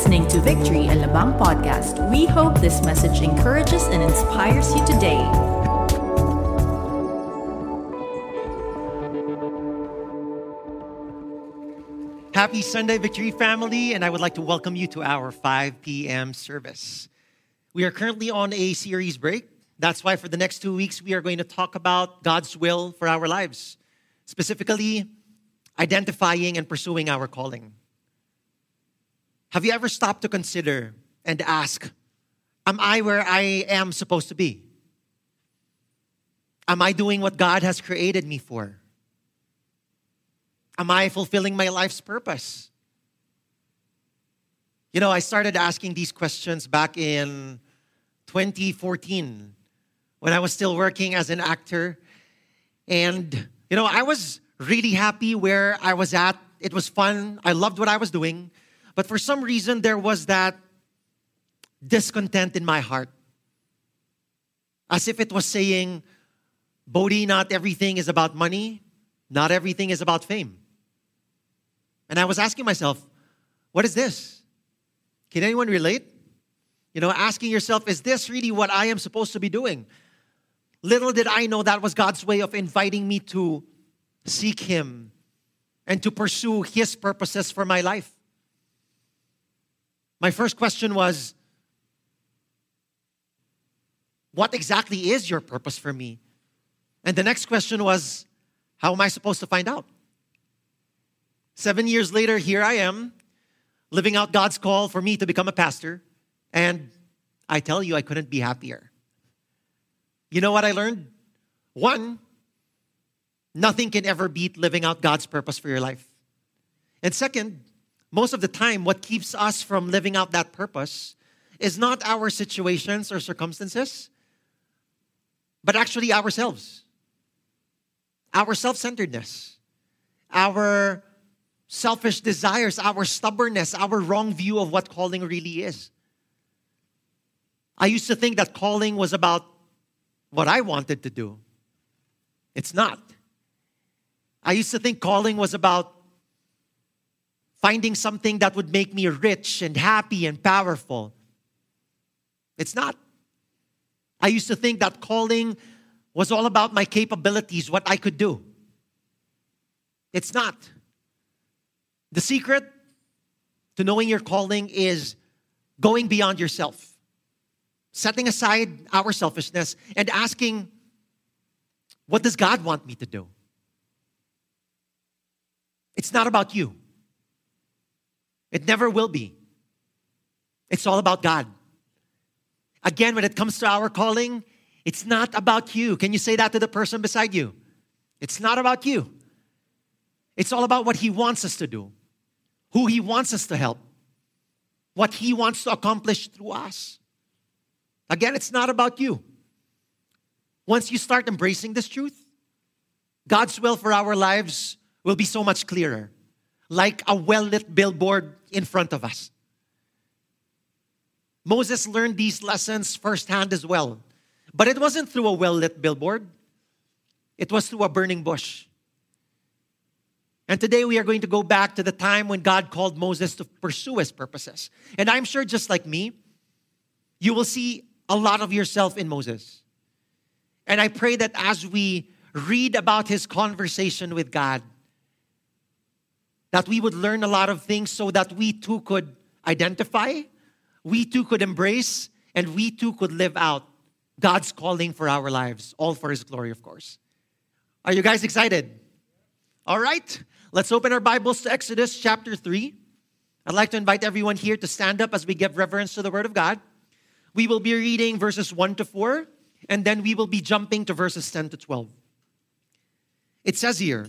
listening to Victory Alabang podcast. We hope this message encourages and inspires you today. Happy Sunday, Victory family, and I would like to welcome you to our 5 p.m. service. We are currently on a series break. That's why for the next two weeks, we are going to talk about God's will for our lives, specifically identifying and pursuing our calling. Have you ever stopped to consider and ask, Am I where I am supposed to be? Am I doing what God has created me for? Am I fulfilling my life's purpose? You know, I started asking these questions back in 2014 when I was still working as an actor. And, you know, I was really happy where I was at. It was fun. I loved what I was doing. But for some reason, there was that discontent in my heart. As if it was saying, Bodhi, not everything is about money, not everything is about fame. And I was asking myself, what is this? Can anyone relate? You know, asking yourself, is this really what I am supposed to be doing? Little did I know that was God's way of inviting me to seek Him and to pursue His purposes for my life. My first question was What exactly is your purpose for me? And the next question was How am I supposed to find out? Seven years later, here I am, living out God's call for me to become a pastor. And I tell you, I couldn't be happier. You know what I learned? One, nothing can ever beat living out God's purpose for your life. And second, most of the time, what keeps us from living out that purpose is not our situations or circumstances, but actually ourselves. Our self centeredness, our selfish desires, our stubbornness, our wrong view of what calling really is. I used to think that calling was about what I wanted to do. It's not. I used to think calling was about finding something that would make me rich and happy and powerful. It's not. I used to think that calling was all about my capabilities, what I could do. It's not. The secret to knowing your calling is going beyond yourself, setting aside our selfishness, and asking, What does God want me to do? It's not about you. It never will be. It's all about God. Again, when it comes to our calling, it's not about you. Can you say that to the person beside you? It's not about you. It's all about what He wants us to do, who He wants us to help, what He wants to accomplish through us. Again, it's not about you. Once you start embracing this truth, God's will for our lives will be so much clearer, like a well lit billboard in front of us. Moses learned these lessons firsthand as well. But it wasn't through a well lit billboard, it was through a burning bush. And today we are going to go back to the time when God called Moses to pursue his purposes. And I'm sure, just like me, you will see a lot of yourself in Moses. And I pray that as we read about his conversation with God, that we would learn a lot of things so that we too could identify, we too could embrace, and we too could live out God's calling for our lives, all for His glory, of course. Are you guys excited? All right, let's open our Bibles to Exodus chapter 3. I'd like to invite everyone here to stand up as we give reverence to the Word of God. We will be reading verses 1 to 4, and then we will be jumping to verses 10 to 12. It says here,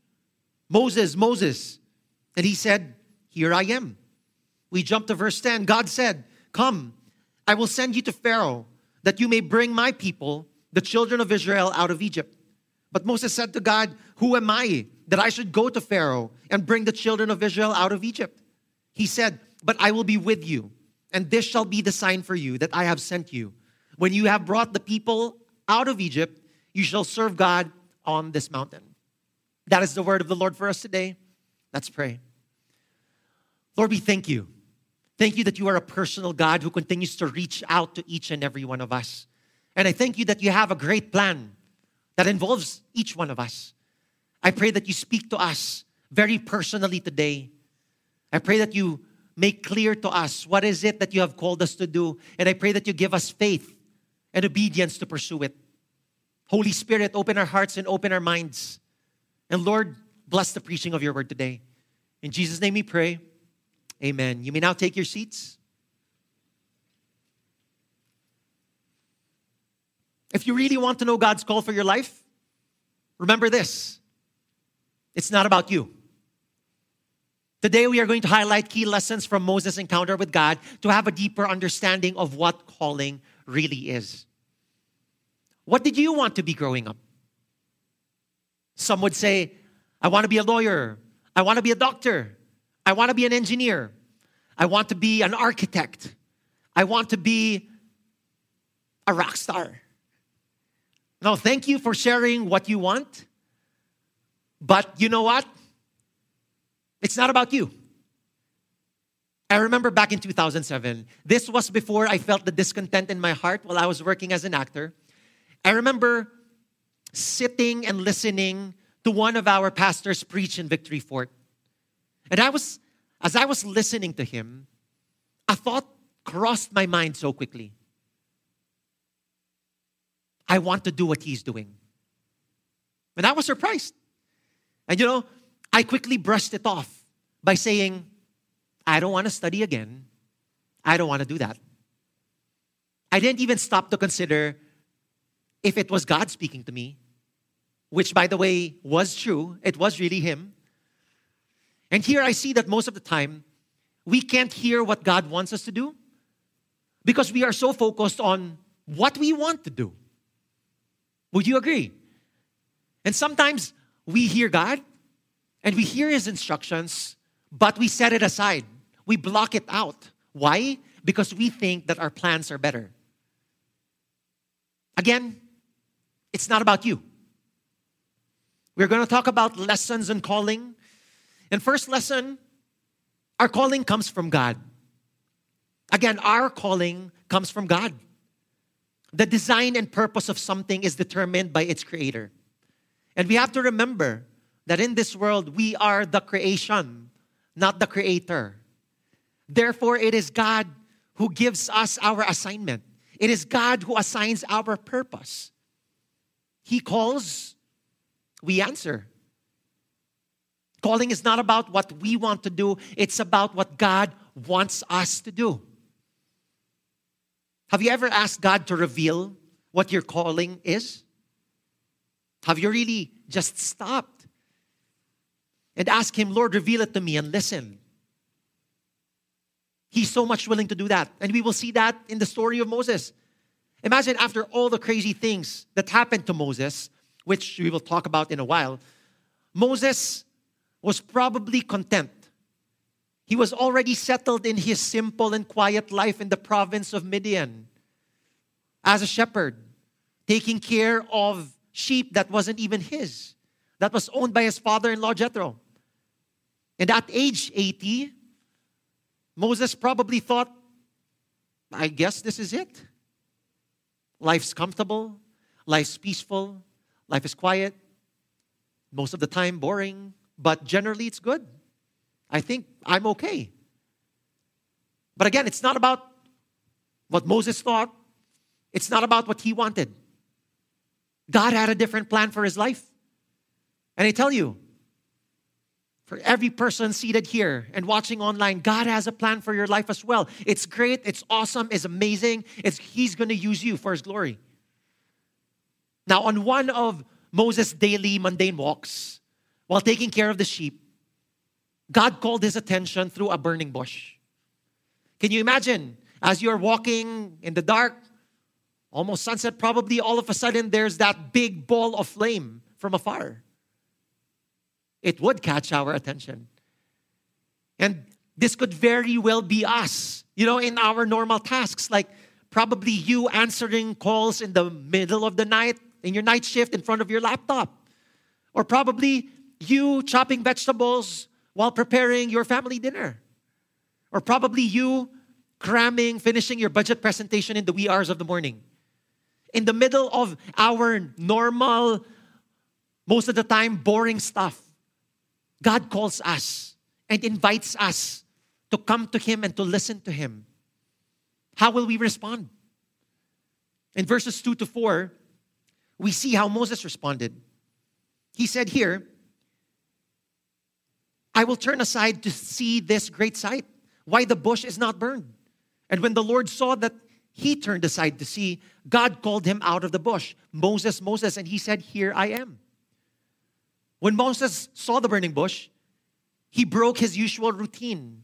Moses, Moses. And he said, Here I am. We jump to verse 10. God said, Come, I will send you to Pharaoh, that you may bring my people, the children of Israel, out of Egypt. But Moses said to God, Who am I that I should go to Pharaoh and bring the children of Israel out of Egypt? He said, But I will be with you, and this shall be the sign for you that I have sent you. When you have brought the people out of Egypt, you shall serve God on this mountain. That is the word of the Lord for us today. Let's pray. Lord, we thank you. Thank you that you are a personal God who continues to reach out to each and every one of us. And I thank you that you have a great plan that involves each one of us. I pray that you speak to us very personally today. I pray that you make clear to us what is it that you have called us to do. And I pray that you give us faith and obedience to pursue it. Holy Spirit, open our hearts and open our minds. And Lord, bless the preaching of your word today. In Jesus' name we pray. Amen. You may now take your seats. If you really want to know God's call for your life, remember this it's not about you. Today, we are going to highlight key lessons from Moses' encounter with God to have a deeper understanding of what calling really is. What did you want to be growing up? Some would say, I want to be a lawyer. I want to be a doctor. I want to be an engineer. I want to be an architect. I want to be a rock star. Now, thank you for sharing what you want. But you know what? It's not about you. I remember back in 2007, this was before I felt the discontent in my heart while I was working as an actor. I remember sitting and listening to one of our pastors preach in Victory Fort. And I was, as I was listening to him, a thought crossed my mind so quickly. I want to do what he's doing. And I was surprised. And you know, I quickly brushed it off by saying, I don't want to study again. I don't want to do that. I didn't even stop to consider if it was God speaking to me, which, by the way, was true. It was really Him. And here I see that most of the time, we can't hear what God wants us to do because we are so focused on what we want to do. Would you agree? And sometimes we hear God and we hear His instructions, but we set it aside. We block it out. Why? Because we think that our plans are better. Again, it's not about you. We're going to talk about lessons and calling. And first lesson, our calling comes from God. Again, our calling comes from God. The design and purpose of something is determined by its creator. And we have to remember that in this world, we are the creation, not the creator. Therefore, it is God who gives us our assignment. It is God who assigns our purpose. He calls, we answer. Calling is not about what we want to do, it's about what God wants us to do. Have you ever asked God to reveal what your calling is? Have you really just stopped and asked Him, Lord, reveal it to me and listen? He's so much willing to do that. And we will see that in the story of Moses. Imagine after all the crazy things that happened to Moses, which we will talk about in a while, Moses was probably content. He was already settled in his simple and quiet life in the province of Midian as a shepherd, taking care of sheep that wasn't even his, that was owned by his father in law Jethro. And at age 80, Moses probably thought, I guess this is it. Life's comfortable, life's peaceful, life is quiet, most of the time boring, but generally it's good. I think I'm okay. But again, it's not about what Moses thought, it's not about what he wanted. God had a different plan for his life. And I tell you, for every person seated here and watching online, God has a plan for your life as well. It's great, it's awesome, it's amazing. It's, he's going to use you for His glory. Now, on one of Moses' daily mundane walks, while taking care of the sheep, God called his attention through a burning bush. Can you imagine as you're walking in the dark, almost sunset, probably all of a sudden there's that big ball of flame from afar? It would catch our attention. And this could very well be us, you know, in our normal tasks, like probably you answering calls in the middle of the night in your night shift in front of your laptop. Or probably you chopping vegetables while preparing your family dinner. Or probably you cramming, finishing your budget presentation in the wee hours of the morning. In the middle of our normal, most of the time, boring stuff, God calls us and invites us to come to Him and to listen to Him. How will we respond? In verses 2 to 4, we see how Moses responded. He said here, I will turn aside to see this great sight, why the bush is not burned. And when the Lord saw that he turned aside to see, God called him out of the bush, Moses, Moses, and he said, Here I am. When Moses saw the burning bush, he broke his usual routine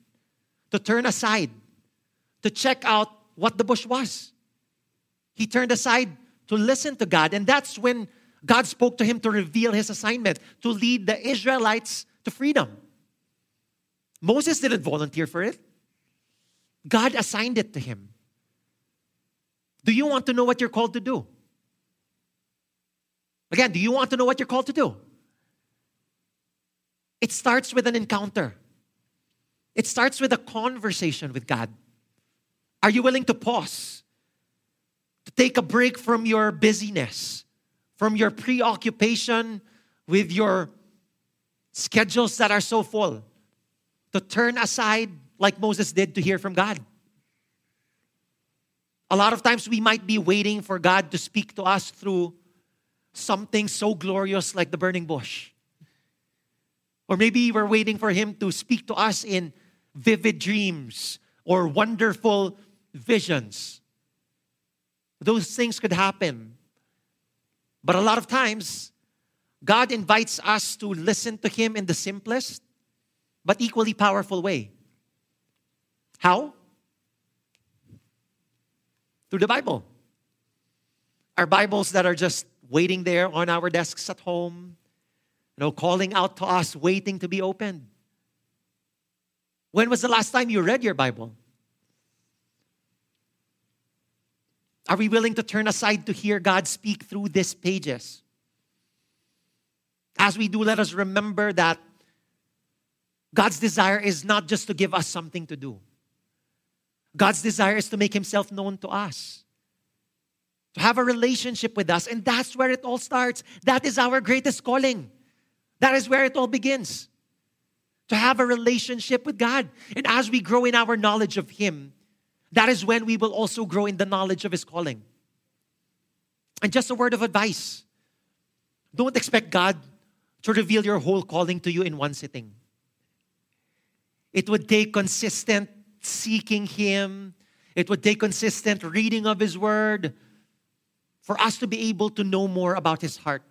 to turn aside, to check out what the bush was. He turned aside to listen to God, and that's when God spoke to him to reveal his assignment to lead the Israelites to freedom. Moses didn't volunteer for it, God assigned it to him. Do you want to know what you're called to do? Again, do you want to know what you're called to do? It starts with an encounter. It starts with a conversation with God. Are you willing to pause? To take a break from your busyness, from your preoccupation with your schedules that are so full, to turn aside like Moses did to hear from God. A lot of times we might be waiting for God to speak to us through something so glorious like the burning bush. Or maybe we're waiting for Him to speak to us in vivid dreams or wonderful visions. Those things could happen. But a lot of times, God invites us to listen to Him in the simplest but equally powerful way. How? Through the Bible. Our Bibles that are just waiting there on our desks at home, you know, calling out to us, waiting to be opened. When was the last time you read your Bible? Are we willing to turn aside to hear God speak through these pages? As we do, let us remember that God's desire is not just to give us something to do. God's desire is to make himself known to us. To have a relationship with us. And that's where it all starts. That is our greatest calling. That is where it all begins. To have a relationship with God. And as we grow in our knowledge of Him, that is when we will also grow in the knowledge of His calling. And just a word of advice don't expect God to reveal your whole calling to you in one sitting. It would take consistent seeking Him, it would take consistent reading of His Word for us to be able to know more about His heart.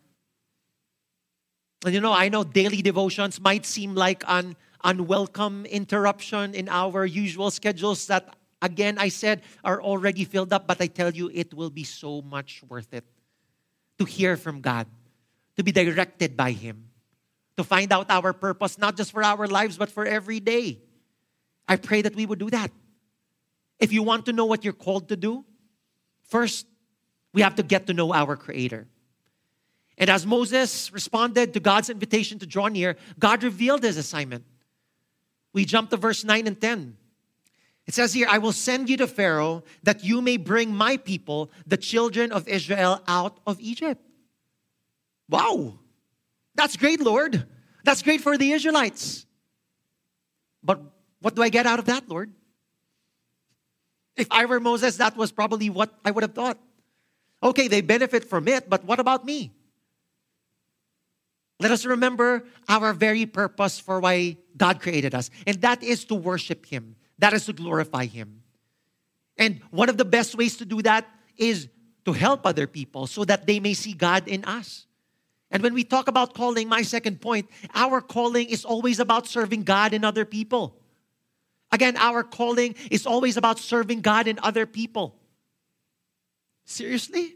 And you know, I know daily devotions might seem like an unwelcome interruption in our usual schedules that, again, I said are already filled up, but I tell you, it will be so much worth it to hear from God, to be directed by Him to find out our purpose, not just for our lives, but for every day. I pray that we would do that. If you want to know what you're called to do, first, we have to get to know our Creator. And as Moses responded to God's invitation to draw near, God revealed his assignment. We jump to verse 9 and 10. It says here, I will send you to Pharaoh that you may bring my people, the children of Israel, out of Egypt. Wow. That's great, Lord. That's great for the Israelites. But what do I get out of that, Lord? If I were Moses, that was probably what I would have thought. Okay, they benefit from it, but what about me? Let us remember our very purpose for why God created us, and that is to worship Him, that is to glorify Him. And one of the best ways to do that is to help other people so that they may see God in us. And when we talk about calling, my second point, our calling is always about serving God and other people. Again, our calling is always about serving God and other people. Seriously?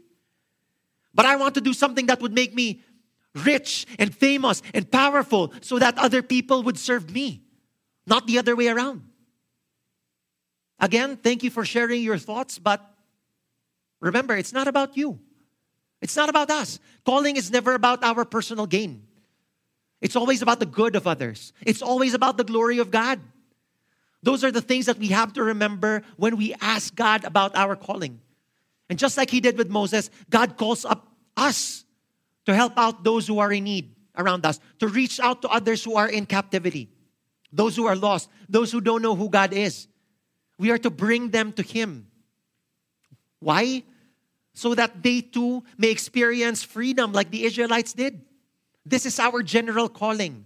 But I want to do something that would make me rich and famous and powerful so that other people would serve me, not the other way around. Again, thank you for sharing your thoughts, but remember, it's not about you. It's not about us. Calling is never about our personal gain. It's always about the good of others. It's always about the glory of God. Those are the things that we have to remember when we ask God about our calling. And just like He did with Moses, God calls up us to help out those who are in need around us, to reach out to others who are in captivity, those who are lost, those who don't know who God is. We are to bring them to Him. Why? So that they too may experience freedom like the Israelites did. This is our general calling,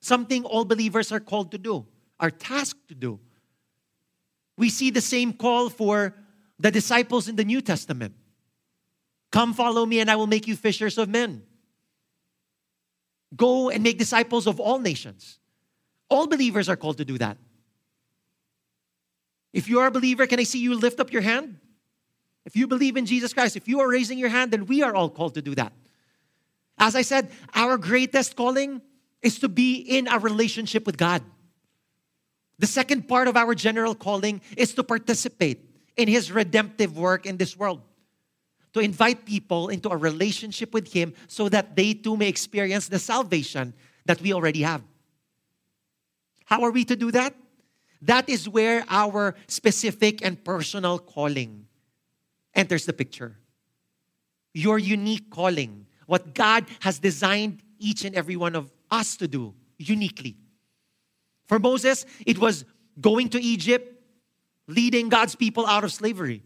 something all believers are called to do, are tasked to do. We see the same call for the disciples in the New Testament. Come follow me, and I will make you fishers of men. Go and make disciples of all nations. All believers are called to do that. If you are a believer, can I see you lift up your hand? If you believe in Jesus Christ, if you are raising your hand, then we are all called to do that. As I said, our greatest calling is to be in a relationship with God. The second part of our general calling is to participate in His redemptive work in this world. To invite people into a relationship with Him so that they too may experience the salvation that we already have. How are we to do that? That is where our specific and personal calling enters the picture. Your unique calling what God has designed each and every one of us to do uniquely. For Moses, it was going to Egypt, leading God's people out of slavery.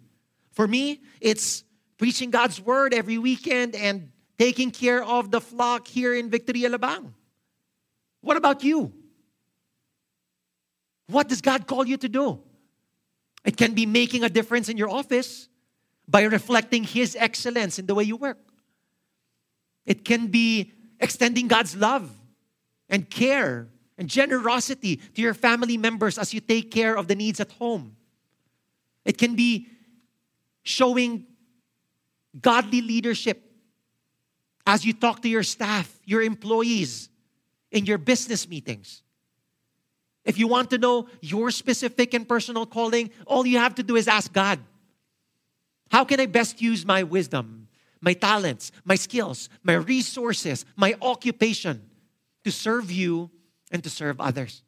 For me, it's preaching God's word every weekend and taking care of the flock here in Victory Alabang. What about you? What does God call you to do? It can be making a difference in your office by reflecting His excellence in the way you work. It can be extending God's love and care and generosity to your family members as you take care of the needs at home. It can be showing godly leadership as you talk to your staff, your employees, in your business meetings. If you want to know your specific and personal calling, all you have to do is ask God How can I best use my wisdom, my talents, my skills, my resources, my occupation to serve you and to serve others.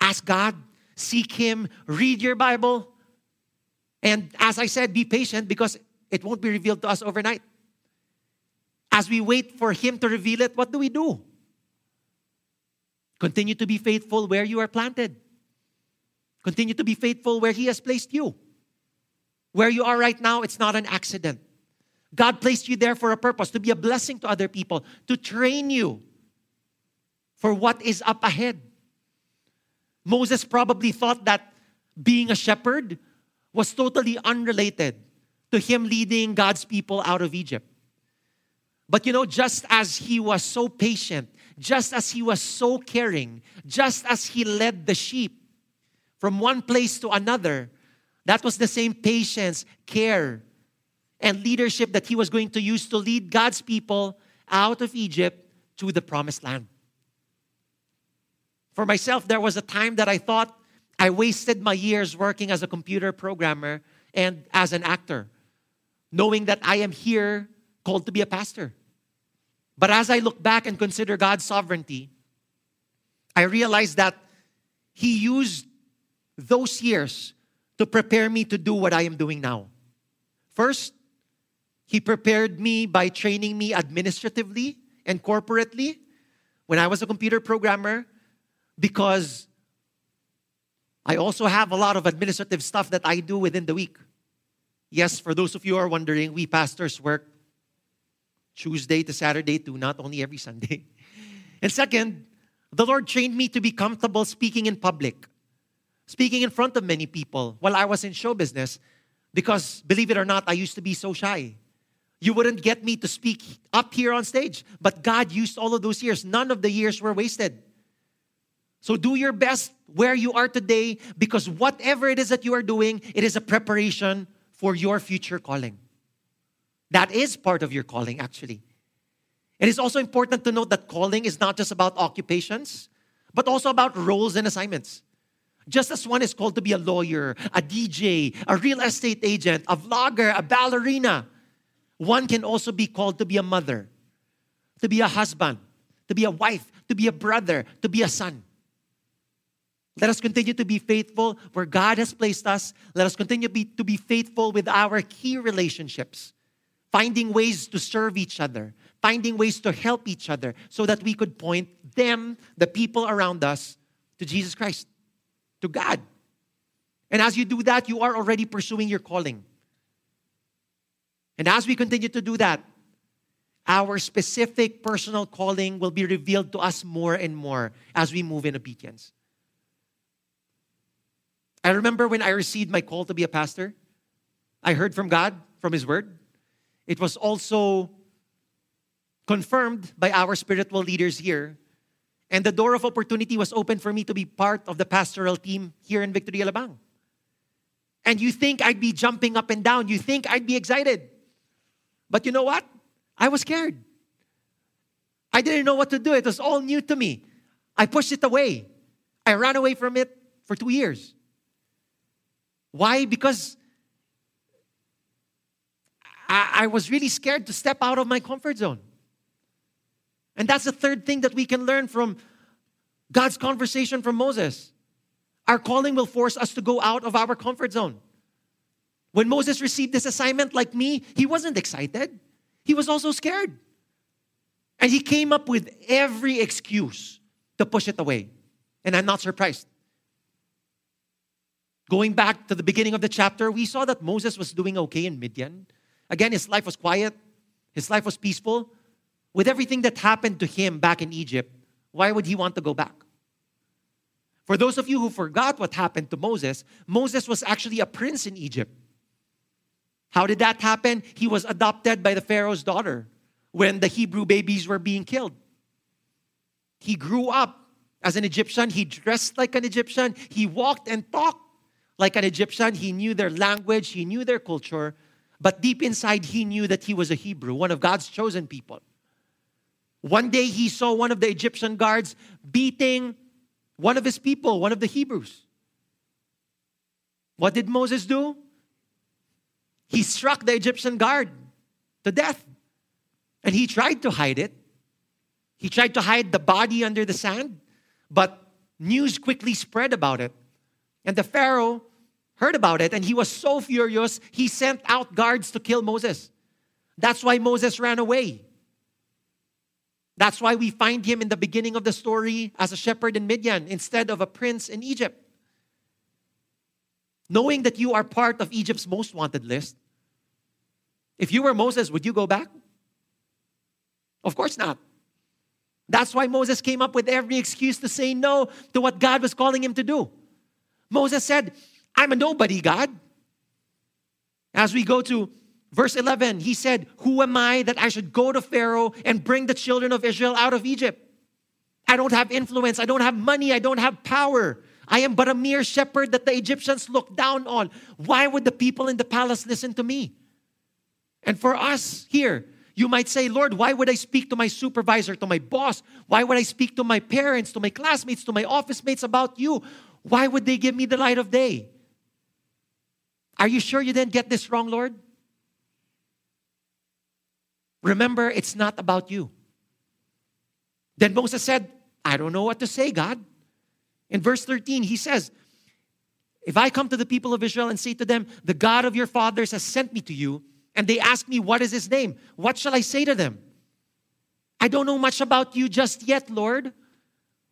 Ask God, seek Him, read your Bible, and as I said, be patient because it won't be revealed to us overnight. As we wait for Him to reveal it, what do we do? Continue to be faithful where you are planted. Continue to be faithful where He has placed you. Where you are right now, it's not an accident. God placed you there for a purpose to be a blessing to other people, to train you for what is up ahead. Moses probably thought that being a shepherd was totally unrelated to him leading God's people out of Egypt. But you know, just as he was so patient, just as he was so caring, just as he led the sheep from one place to another, that was the same patience, care, and leadership that he was going to use to lead God's people out of Egypt to the promised land. For myself, there was a time that I thought I wasted my years working as a computer programmer and as an actor, knowing that I am here called to be a pastor. But as I look back and consider God's sovereignty, I realize that He used those years to prepare me to do what I am doing now. First, he prepared me by training me administratively and corporately when I was a computer programmer because I also have a lot of administrative stuff that I do within the week. Yes, for those of you who are wondering, we pastors work Tuesday to Saturday too, not only every Sunday. And second, the Lord trained me to be comfortable speaking in public, speaking in front of many people while I was in show business, because believe it or not, I used to be so shy. You wouldn't get me to speak up here on stage. But God used all of those years. None of the years were wasted. So do your best where you are today because whatever it is that you are doing, it is a preparation for your future calling. That is part of your calling, actually. It is also important to note that calling is not just about occupations, but also about roles and assignments. Just as one is called to be a lawyer, a DJ, a real estate agent, a vlogger, a ballerina, one can also be called to be a mother, to be a husband, to be a wife, to be a brother, to be a son. Let us continue to be faithful where God has placed us. Let us continue be, to be faithful with our key relationships, finding ways to serve each other, finding ways to help each other so that we could point them, the people around us, to Jesus Christ, to God. And as you do that, you are already pursuing your calling. And as we continue to do that, our specific personal calling will be revealed to us more and more as we move in obedience. I remember when I received my call to be a pastor, I heard from God, from His Word. It was also confirmed by our spiritual leaders here. And the door of opportunity was open for me to be part of the pastoral team here in Victory Alabang. And you think I'd be jumping up and down. You think I'd be excited. But you know what? I was scared. I didn't know what to do. It was all new to me. I pushed it away. I ran away from it for two years. Why? Because I, I was really scared to step out of my comfort zone. And that's the third thing that we can learn from God's conversation from Moses. Our calling will force us to go out of our comfort zone. When Moses received this assignment, like me, he wasn't excited. He was also scared. And he came up with every excuse to push it away. And I'm not surprised. Going back to the beginning of the chapter, we saw that Moses was doing okay in Midian. Again, his life was quiet, his life was peaceful. With everything that happened to him back in Egypt, why would he want to go back? For those of you who forgot what happened to Moses, Moses was actually a prince in Egypt. How did that happen? He was adopted by the Pharaoh's daughter when the Hebrew babies were being killed. He grew up as an Egyptian. He dressed like an Egyptian. He walked and talked like an Egyptian. He knew their language, he knew their culture, but deep inside, he knew that he was a Hebrew, one of God's chosen people. One day, he saw one of the Egyptian guards beating one of his people, one of the Hebrews. What did Moses do? He struck the Egyptian guard to death. And he tried to hide it. He tried to hide the body under the sand, but news quickly spread about it. And the Pharaoh heard about it and he was so furious, he sent out guards to kill Moses. That's why Moses ran away. That's why we find him in the beginning of the story as a shepherd in Midian instead of a prince in Egypt. Knowing that you are part of Egypt's most wanted list, if you were Moses, would you go back? Of course not. That's why Moses came up with every excuse to say no to what God was calling him to do. Moses said, I'm a nobody, God. As we go to verse 11, he said, Who am I that I should go to Pharaoh and bring the children of Israel out of Egypt? I don't have influence, I don't have money, I don't have power. I am but a mere shepherd that the Egyptians look down on. Why would the people in the palace listen to me? And for us here, you might say, Lord, why would I speak to my supervisor, to my boss? Why would I speak to my parents, to my classmates, to my office mates about you? Why would they give me the light of day? Are you sure you didn't get this wrong, Lord? Remember, it's not about you. Then Moses said, I don't know what to say, God. In verse 13, he says, If I come to the people of Israel and say to them, The God of your fathers has sent me to you, and they ask me, What is his name? What shall I say to them? I don't know much about you just yet, Lord.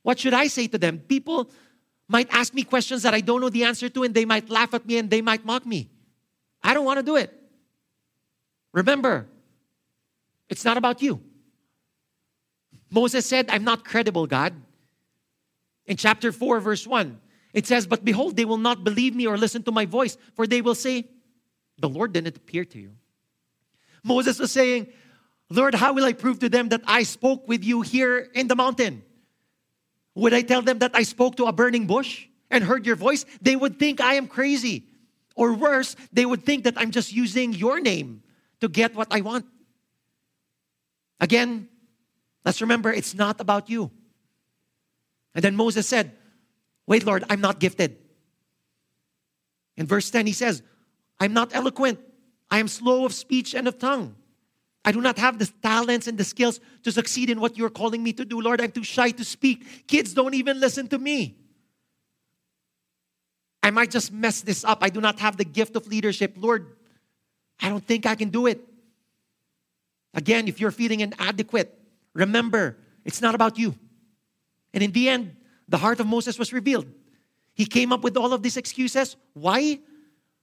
What should I say to them? People might ask me questions that I don't know the answer to, and they might laugh at me and they might mock me. I don't want to do it. Remember, it's not about you. Moses said, I'm not credible, God. In chapter 4, verse 1, it says, But behold, they will not believe me or listen to my voice, for they will say, The Lord didn't appear to you. Moses was saying, Lord, how will I prove to them that I spoke with you here in the mountain? Would I tell them that I spoke to a burning bush and heard your voice? They would think I am crazy. Or worse, they would think that I'm just using your name to get what I want. Again, let's remember it's not about you. And then Moses said, Wait, Lord, I'm not gifted. In verse 10, he says, I'm not eloquent. I am slow of speech and of tongue. I do not have the talents and the skills to succeed in what you're calling me to do. Lord, I'm too shy to speak. Kids don't even listen to me. I might just mess this up. I do not have the gift of leadership. Lord, I don't think I can do it. Again, if you're feeling inadequate, remember, it's not about you. And in the end, the heart of Moses was revealed. He came up with all of these excuses. Why?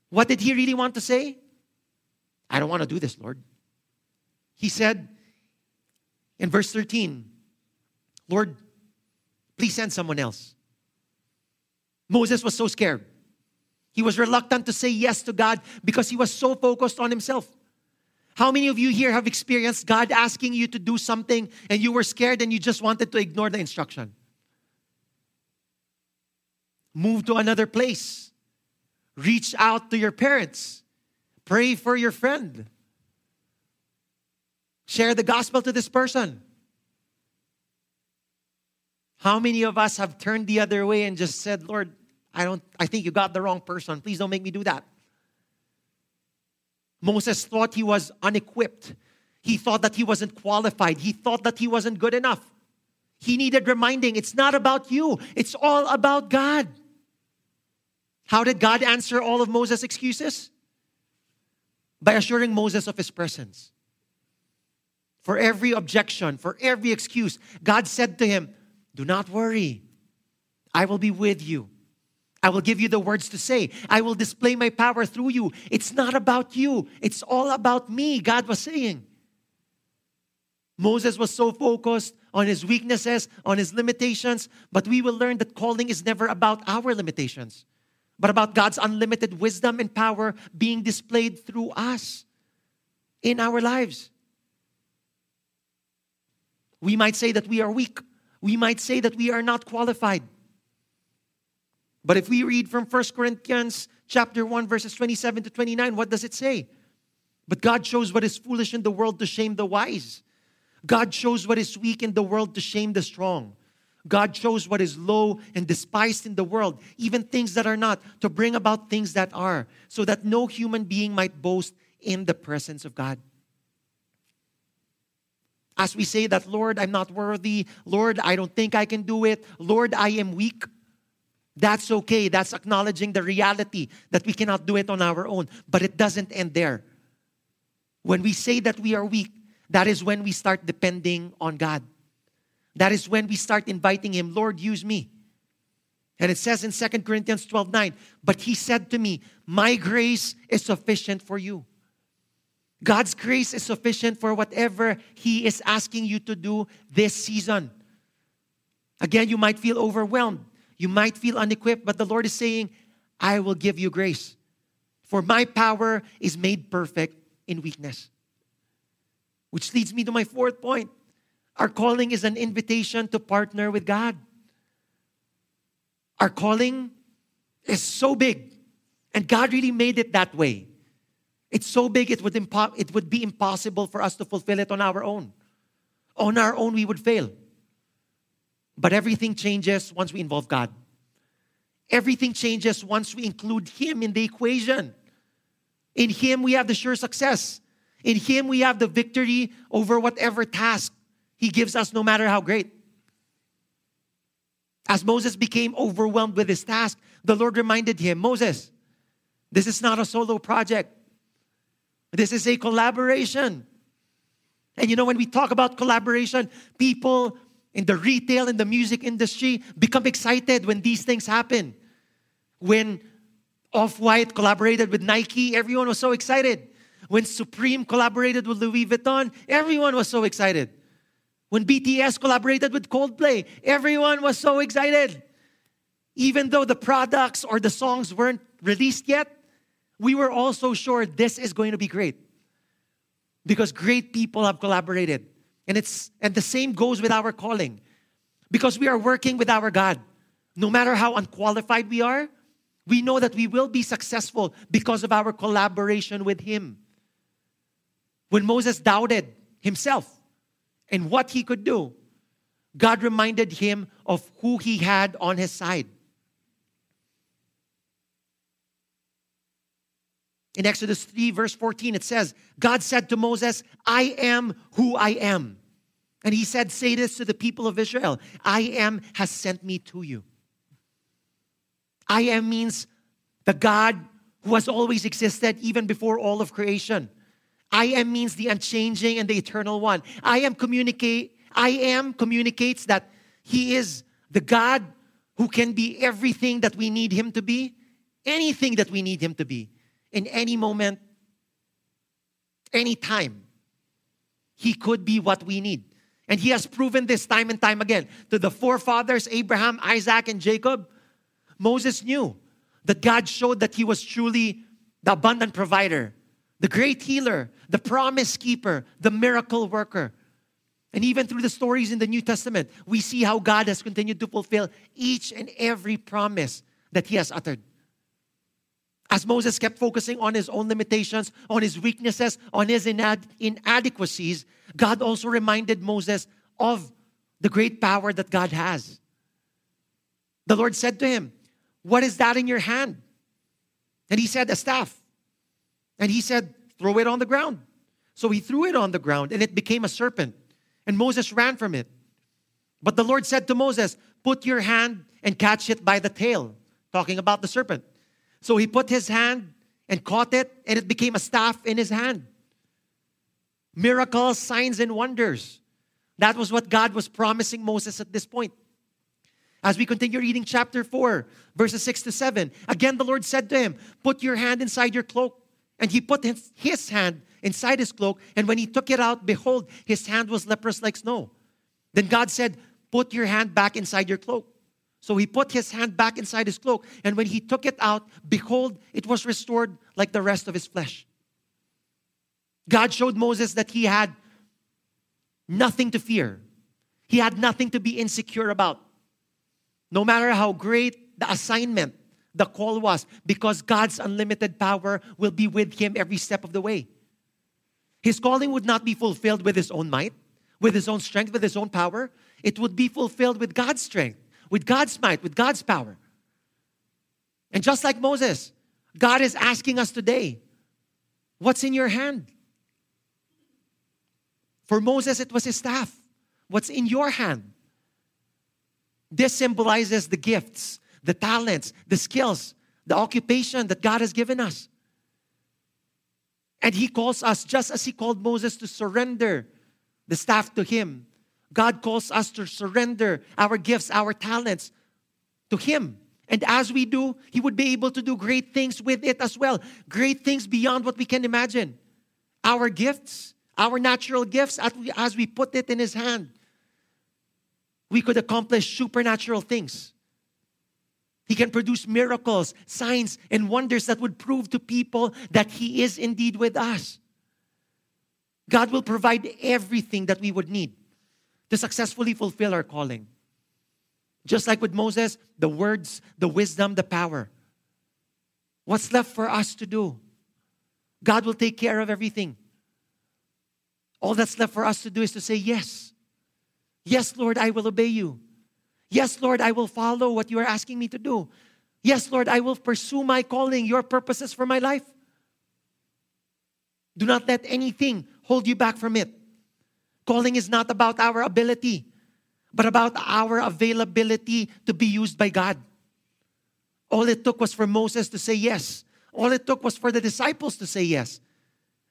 What did he really want to say? I don't want to do this, Lord. He said in verse 13, Lord, please send someone else. Moses was so scared. He was reluctant to say yes to God because he was so focused on himself. How many of you here have experienced God asking you to do something and you were scared and you just wanted to ignore the instruction? Move to another place. Reach out to your parents. Pray for your friend. Share the gospel to this person. How many of us have turned the other way and just said, Lord, I don't I think you got the wrong person. Please don't make me do that. Moses thought he was unequipped. He thought that he wasn't qualified. He thought that he wasn't good enough. He needed reminding it's not about you, it's all about God. How did God answer all of Moses' excuses? By assuring Moses of his presence. For every objection, for every excuse, God said to him, Do not worry, I will be with you. I will give you the words to say. I will display my power through you. It's not about you, it's all about me, God was saying. Moses was so focused on his weaknesses, on his limitations, but we will learn that calling is never about our limitations, but about God's unlimited wisdom and power being displayed through us in our lives. We might say that we are weak. We might say that we are not qualified. But if we read from 1 Corinthians chapter 1 verses 27 to 29, what does it say? But God shows what is foolish in the world to shame the wise. God shows what is weak in the world to shame the strong. God shows what is low and despised in the world, even things that are not, to bring about things that are, so that no human being might boast in the presence of God. As we say that, Lord, I'm not worthy. Lord, I don't think I can do it. Lord, I am weak. That's okay. That's acknowledging the reality that we cannot do it on our own. But it doesn't end there. When we say that we are weak, that is when we start depending on God. That is when we start inviting Him, Lord, use me. And it says in 2 Corinthians 12 9, but He said to me, My grace is sufficient for you. God's grace is sufficient for whatever He is asking you to do this season. Again, you might feel overwhelmed. You might feel unequipped, but the Lord is saying, I will give you grace. For my power is made perfect in weakness. Which leads me to my fourth point. Our calling is an invitation to partner with God. Our calling is so big, and God really made it that way. It's so big, it would, impo- it would be impossible for us to fulfill it on our own. On our own, we would fail. But everything changes once we involve God. Everything changes once we include Him in the equation. In Him, we have the sure success. In Him, we have the victory over whatever task He gives us, no matter how great. As Moses became overwhelmed with his task, the Lord reminded him Moses, this is not a solo project, this is a collaboration. And you know, when we talk about collaboration, people in the retail and the music industry become excited when these things happen. When Off White collaborated with Nike, everyone was so excited. When Supreme collaborated with Louis Vuitton, everyone was so excited. When BTS collaborated with Coldplay, everyone was so excited. Even though the products or the songs weren't released yet, we were also sure this is going to be great. Because great people have collaborated. And it's and the same goes with our calling. Because we are working with our God. No matter how unqualified we are, we know that we will be successful because of our collaboration with Him. When Moses doubted himself and what he could do, God reminded him of who he had on his side. In Exodus 3, verse 14, it says, God said to Moses, I am who I am. And he said, Say this to the people of Israel I am has sent me to you. I am means the God who has always existed even before all of creation. I am means the unchanging and the eternal one. I am communicate I am communicates that he is the God who can be everything that we need him to be, anything that we need him to be in any moment, any time. He could be what we need. And he has proven this time and time again to the forefathers Abraham, Isaac, and Jacob. Moses knew that God showed that he was truly the abundant provider, the great healer, the promise keeper, the miracle worker. And even through the stories in the New Testament, we see how God has continued to fulfill each and every promise that he has uttered. As Moses kept focusing on his own limitations, on his weaknesses, on his inad- inadequacies, God also reminded Moses of the great power that God has. The Lord said to him, What is that in your hand? And he said, A staff. And he said, Throw it on the ground. So he threw it on the ground and it became a serpent. And Moses ran from it. But the Lord said to Moses, Put your hand and catch it by the tail, talking about the serpent. So he put his hand and caught it, and it became a staff in his hand. Miracles, signs, and wonders. That was what God was promising Moses at this point. As we continue reading chapter 4, verses 6 to 7, again the Lord said to him, Put your hand inside your cloak. And he put his, his hand inside his cloak, and when he took it out, behold, his hand was leprous like snow. Then God said, Put your hand back inside your cloak. So he put his hand back inside his cloak, and when he took it out, behold, it was restored like the rest of his flesh. God showed Moses that he had nothing to fear, he had nothing to be insecure about. No matter how great the assignment, the call was because God's unlimited power will be with him every step of the way. His calling would not be fulfilled with his own might, with his own strength, with his own power. It would be fulfilled with God's strength, with God's might, with God's power. And just like Moses, God is asking us today, what's in your hand? For Moses, it was his staff. What's in your hand? This symbolizes the gifts, the talents, the skills, the occupation that God has given us. And He calls us, just as He called Moses to surrender the staff to Him, God calls us to surrender our gifts, our talents to Him. And as we do, He would be able to do great things with it as well. Great things beyond what we can imagine. Our gifts, our natural gifts, as we, as we put it in His hand, we could accomplish supernatural things. He can produce miracles, signs, and wonders that would prove to people that He is indeed with us. God will provide everything that we would need to successfully fulfill our calling. Just like with Moses, the words, the wisdom, the power. What's left for us to do? God will take care of everything. All that's left for us to do is to say, Yes. Yes, Lord, I will obey you. Yes, Lord, I will follow what you are asking me to do. Yes, Lord, I will pursue my calling, your purposes for my life. Do not let anything hold you back from it. Calling is not about our ability, but about our availability to be used by God. All it took was for Moses to say yes. All it took was for the disciples to say yes.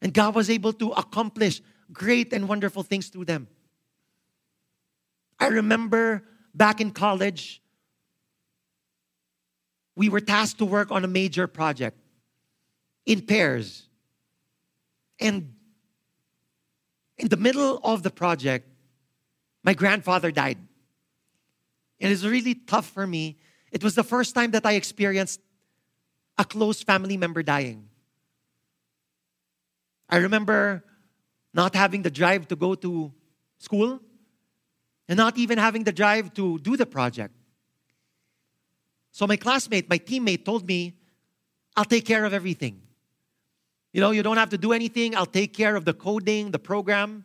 And God was able to accomplish great and wonderful things through them. I remember back in college, we were tasked to work on a major project in pairs. And in the middle of the project, my grandfather died. And it was really tough for me. It was the first time that I experienced a close family member dying. I remember not having the drive to go to school and not even having the drive to do the project. So my classmate, my teammate told me, I'll take care of everything. You know, you don't have to do anything. I'll take care of the coding, the program.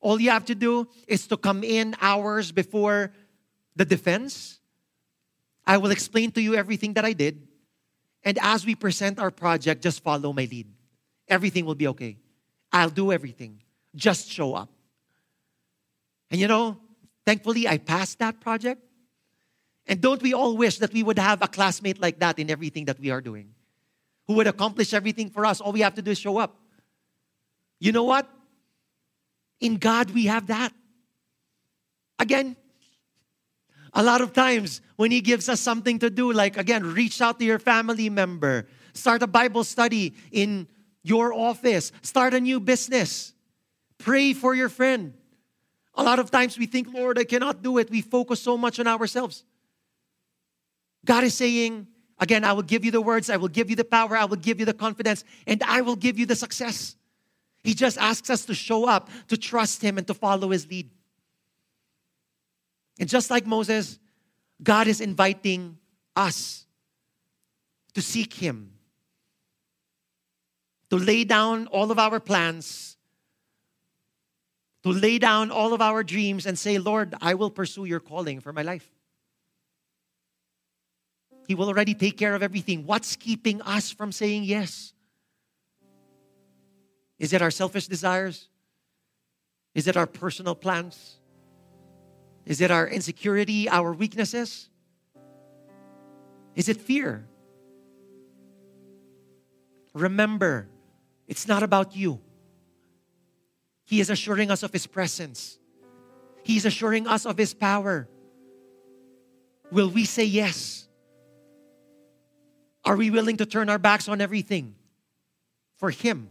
All you have to do is to come in hours before the defense. I will explain to you everything that I did. And as we present our project, just follow my lead. Everything will be okay. I'll do everything. Just show up. And you know, thankfully, I passed that project. And don't we all wish that we would have a classmate like that in everything that we are doing? Who would accomplish everything for us? All we have to do is show up. You know what? In God, we have that. Again, a lot of times when He gives us something to do, like again, reach out to your family member, start a Bible study in your office, start a new business, pray for your friend. A lot of times we think, Lord, I cannot do it. We focus so much on ourselves. God is saying, again, I will give you the words, I will give you the power, I will give you the confidence, and I will give you the success. He just asks us to show up, to trust Him, and to follow His lead. And just like Moses, God is inviting us to seek Him, to lay down all of our plans, to lay down all of our dreams, and say, Lord, I will pursue your calling for my life. He will already take care of everything. What's keeping us from saying yes? Is it our selfish desires? Is it our personal plans? Is it our insecurity, our weaknesses? Is it fear? Remember, it's not about you. He is assuring us of His presence, He is assuring us of His power. Will we say yes? Are we willing to turn our backs on everything for Him?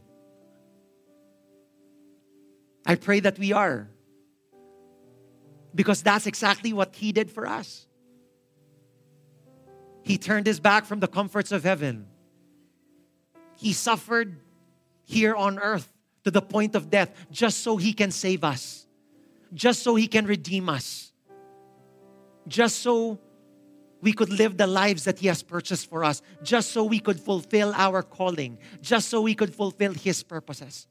I pray that we are. Because that's exactly what He did for us. He turned His back from the comforts of heaven. He suffered here on earth to the point of death just so He can save us, just so He can redeem us, just so we could live the lives that He has purchased for us, just so we could fulfill our calling, just so we could fulfill His purposes.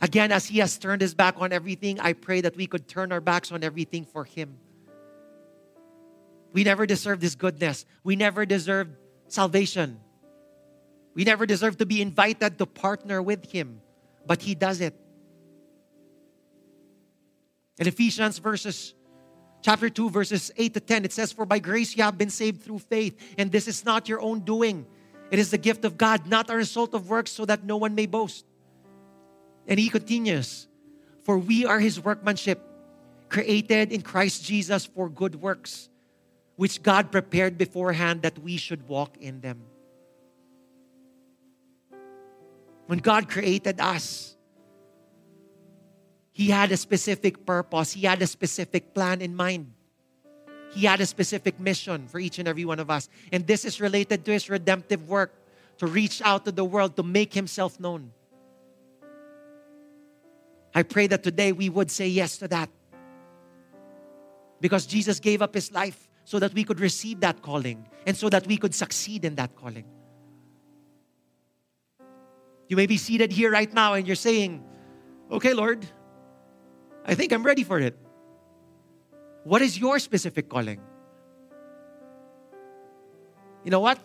Again, as He has turned His back on everything, I pray that we could turn our backs on everything for Him. We never deserved His goodness, we never deserved salvation. We never deserve to be invited to partner with Him, but He does it. In Ephesians verses chapter 2, verses 8 to 10, it says, For by grace you have been saved through faith, and this is not your own doing. It is the gift of God, not a result of works, so that no one may boast. And he continues, For we are his workmanship, created in Christ Jesus for good works, which God prepared beforehand that we should walk in them. When God created us, he had a specific purpose, He had a specific plan in mind. He had a specific mission for each and every one of us. And this is related to His redemptive work to reach out to the world, to make Himself known. I pray that today we would say yes to that. Because Jesus gave up His life so that we could receive that calling and so that we could succeed in that calling. You may be seated here right now and you're saying, Okay, Lord, I think I'm ready for it. What is your specific calling? You know what?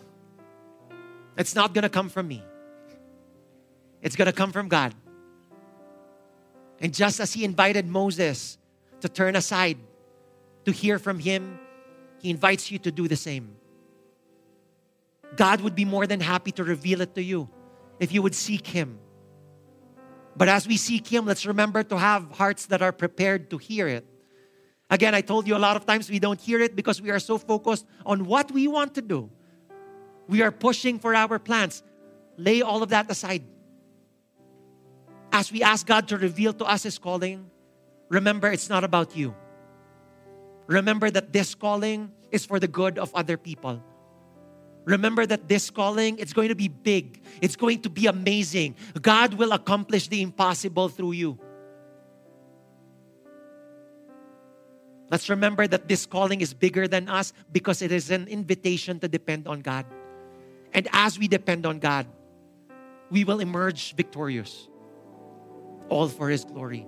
It's not going to come from me. It's going to come from God. And just as He invited Moses to turn aside to hear from Him, He invites you to do the same. God would be more than happy to reveal it to you if you would seek Him but as we seek Him, let's remember to have hearts that are prepared to hear it. Again, I told you a lot of times we don't hear it because we are so focused on what we want to do. We are pushing for our plans. Lay all of that aside. As we ask God to reveal to us His calling, remember it's not about you. Remember that this calling is for the good of other people. Remember that this calling, it's going to be big. It's going to be amazing. God will accomplish the impossible through you. Let's remember that this calling is bigger than us because it is an invitation to depend on God. And as we depend on God, we will emerge victorious, all for His glory.